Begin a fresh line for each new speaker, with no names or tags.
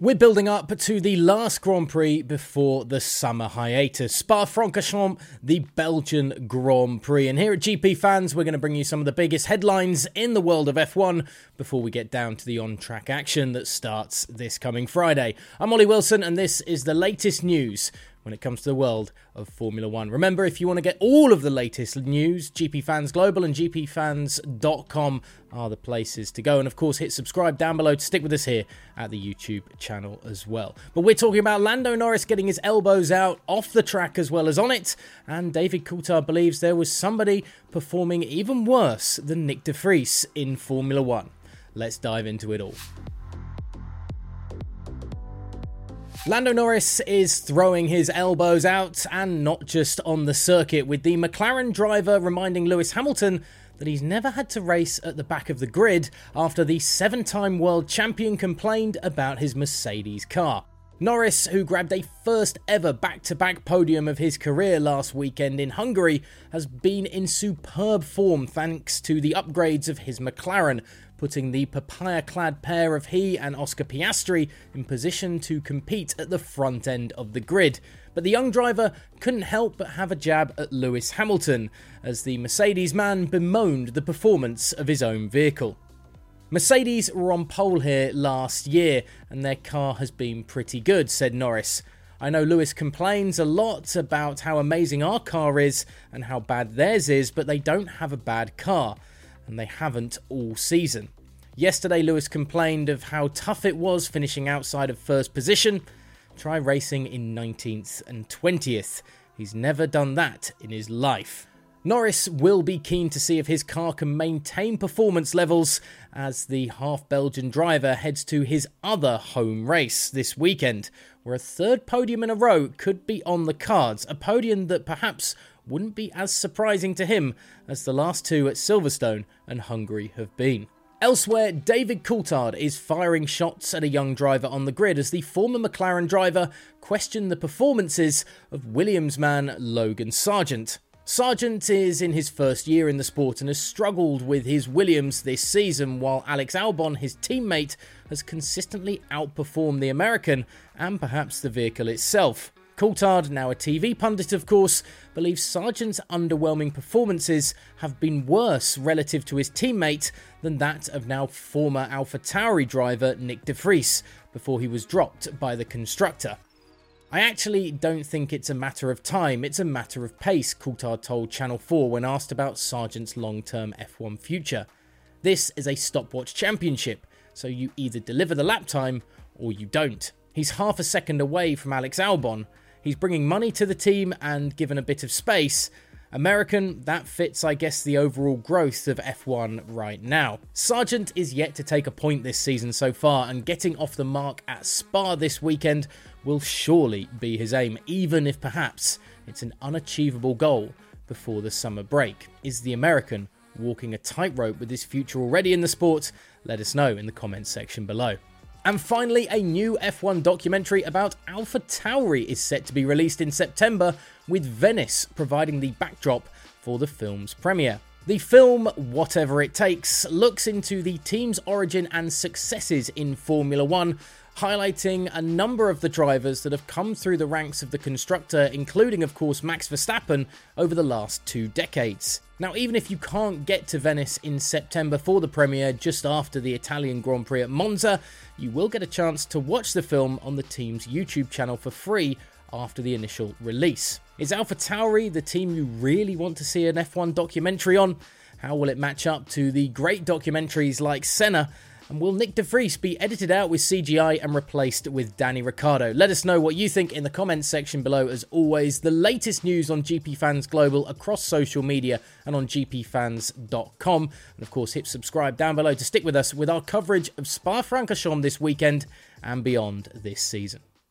We're building up to the last Grand Prix before the summer hiatus. Spa-Francorchamps, the Belgian Grand Prix. And here at GP Fans, we're going to bring you some of the biggest headlines in the world of F1 before we get down to the on-track action that starts this coming Friday. I'm Ollie Wilson, and this is the latest news when it comes to the world of Formula One. Remember, if you want to get all of the latest news, GP Fans Global and GPFans.com are the places to go. And of course, hit subscribe down below to stick with us here at the YouTube channel as well. But we're talking about Lando Norris getting his elbows out off the track as well as on it. And David Coulthard believes there was somebody performing even worse than Nyck de Vries in Formula One. Let's dive into it all. Lando Norris is throwing his elbows out and not just on the circuit, with the McLaren driver reminding Lewis Hamilton that he's never had to race at the back of the grid after the seven time world champion complained about his Mercedes car. Norris, who grabbed a first ever back to back podium of his career last weekend in Hungary, has been in superb form thanks to the upgrades of his McLaren, putting the papaya clad pair of he and Oscar Piastri in position to compete at the front end of the grid. But the young driver couldn't help but have a jab at Lewis Hamilton, as the Mercedes man bemoaned the performance of his own vehicle. Mercedes were on pole here last year, and their car has been pretty good, said Norris. I know Lewis complains a lot about how amazing our car is and how bad theirs is, but they don't have a bad car and they haven't all season. Yesterday, Lewis complained of how tough it was finishing outside of first position. Try racing in 19th and 20th. He's never done that in his life. Norris will be keen to see if his car can maintain performance levels as the half Belgian driver heads to his other home race this weekend, where a third podium in a row could be on the cards, a podium that perhaps wouldn't be as surprising to him as the last two at Silverstone and Hungary have been. Elsewhere, David Coulthard is firing shots at a young driver on the grid as the former McLaren driver questioned the performances of Williams man Logan Sargeant. Sargeant is in his first year in the sport and has struggled with his Williams this season, while Alex Albon, his teammate, has consistently outperformed the American and perhaps the vehicle itself. Coulthard, now a TV pundit of course, believes Sargeant's underwhelming performances have been worse relative to his teammate than that of now former AlphaTauri driver Nyck de Vries before he was dropped by the constructor. I actually don't think it's a matter of time, it's a matter of pace, Coulthard told Channel 4 when asked about Sargeant's long term F1 future. This is a stopwatch championship, so you either deliver the lap time or you don't. He's half a second away from Alex Albon, He's bringing money to the team and given a bit of space. American, that fits, I guess, the overall growth of F1 right now. Sargeant is yet to take a point this season so far, and getting off the mark at Spa this weekend will surely be his aim, even if perhaps it's an unachievable goal before the summer break. Is the American walking a tightrope with his future already in the sport? Let us know in the comments section below. And finally, a new F1 documentary about AlphaTauri is set to be released in September, with Venice providing the backdrop for the film's premiere. The film, Whatever It Takes, looks into the team's origin and successes in Formula One, highlighting a number of the drivers that have come through the ranks of the constructor, including, of course, Max Verstappen, over the last two decades. Now, even if you can't get to Venice in September for the premiere just after the Italian Grand Prix at Monza, you will get a chance to watch the film on the team's YouTube channel for free after the initial release. Is AlphaTauri the team you really want to see an F1 documentary on? How will it match up to the great documentaries like Senna and will Nyck de Vries be edited out with CGI and replaced with Danny Ricciardo? Let us know what you think in the comments section below. As always, the latest news on GP Fans Global across social media and on gpfans.com. And of course, hit subscribe down below to stick with us with our coverage of Spa Francorchamps this weekend and beyond this season.